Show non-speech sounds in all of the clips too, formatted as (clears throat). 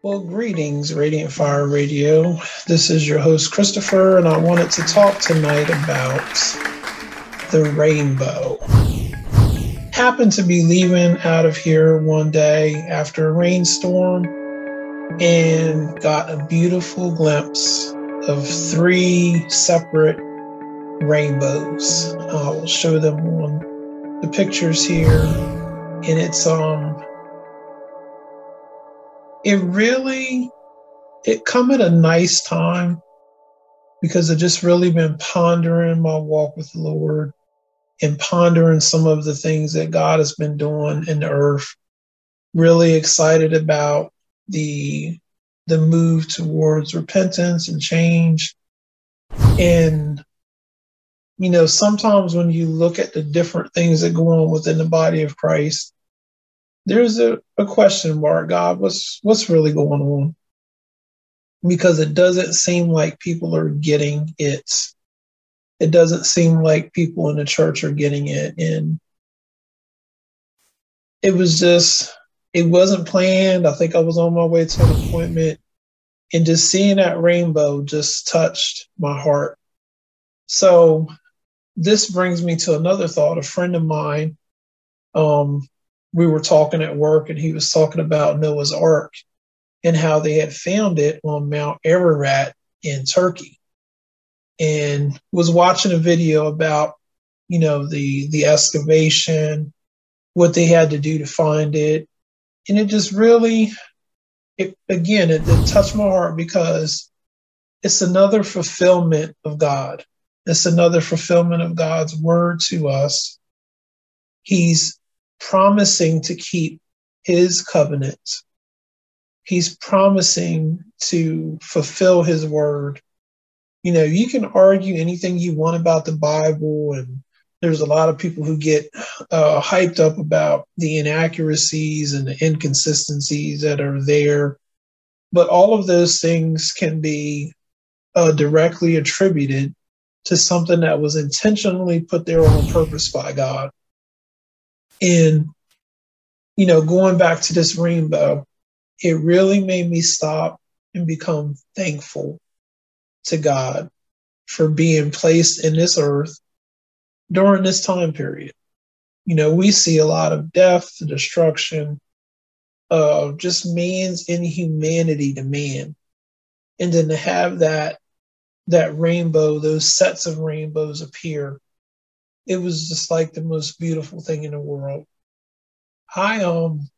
Well, greetings, Radiant Fire Radio. This is your host, Christopher, and I wanted to talk tonight about the rainbow. Happened to be leaving out of here one day after a rainstorm and got a beautiful glimpse of three separate rainbows. I will show them on the pictures here. And it's um it really it come at a nice time because I've just really been pondering my walk with the Lord and pondering some of the things that God has been doing in the earth. Really excited about the the move towards repentance and change. And you know, sometimes when you look at the different things that go on within the body of Christ, there's a, a question mark, God, what's what's really going on? Because it doesn't seem like people are getting it. It doesn't seem like people in the church are getting it. And it was just it wasn't planned. I think I was on my way to an appointment and just seeing that rainbow just touched my heart. So this brings me to another thought. A friend of mine um, we were talking at work and he was talking about Noah's Ark and how they had found it on Mount Ararat in Turkey and was watching a video about you know the the excavation what they had to do to find it. And it just really it again it, it touched my heart because it's another fulfillment of God. It's another fulfillment of God's word to us. He's promising to keep his covenant. He's promising to fulfill his word. You know, you can argue anything you want about the Bible, and there's a lot of people who get uh, hyped up about the inaccuracies and the inconsistencies that are there. But all of those things can be uh, directly attributed to something that was intentionally put there on purpose by God. And, you know, going back to this rainbow, it really made me stop and become thankful to God for being placed in this earth during this time period. You know, we see a lot of death, destruction, of uh, just man's inhumanity to man. And then to have that that rainbow, those sets of rainbows appear it was just like the most beautiful thing in the world. I um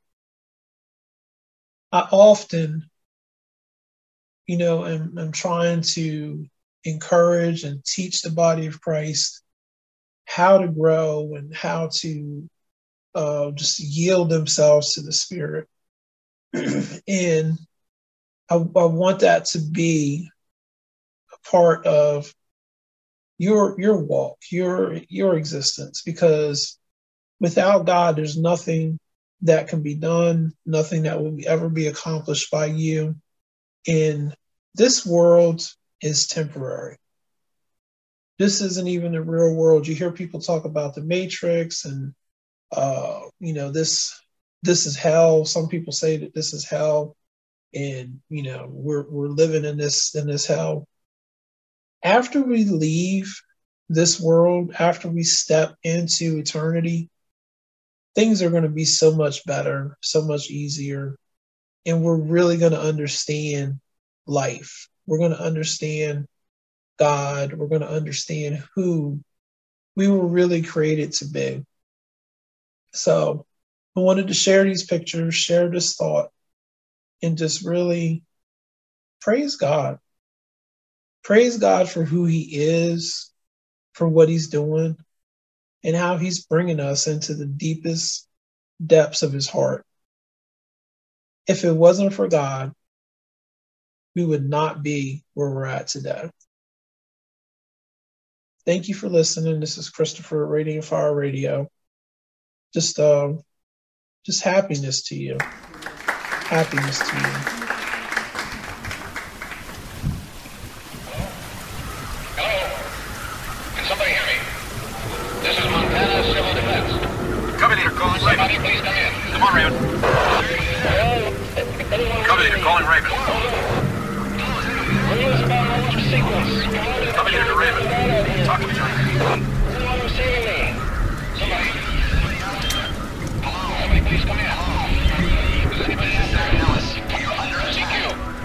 I often, you know, am, am trying to encourage and teach the body of Christ how to grow and how to uh, just yield themselves to the Spirit. (clears throat) and I, I want that to be a part of your your walk, your your existence, because without God, there's nothing that can be done, nothing that will ever be accomplished by you. And this world is temporary. This isn't even the real world. You hear people talk about the matrix and uh, you know, this this is hell. Some people say that this is hell and you know we're we're living in this in this hell after we leave this world, after we step into eternity, things are going to be so much better, so much easier. And we're really going to understand life. We're going to understand God. We're going to understand who we were really created to be. So I wanted to share these pictures, share this thought, and just really praise God praise God for who He is, for what He's doing, and how He's bringing us into the deepest depths of His heart. If it wasn't for God, we would not be where we're at today. Thank you for listening. This is Christopher Radiant Fire Radio. Just uh, just happiness to you. Happiness to you. Please come in. Come on, Raymond. Cover leader, Calling Raven. Coming in to Raven. Talk to me, John. Somebody. Please come in. Is anybody there? Alice. CQ.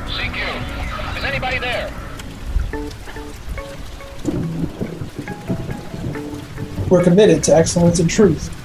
CQ. Is anybody there? We're committed to excellence and truth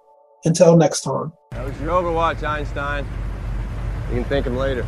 Until next time. That was your Overwatch, Einstein. You can thank him later.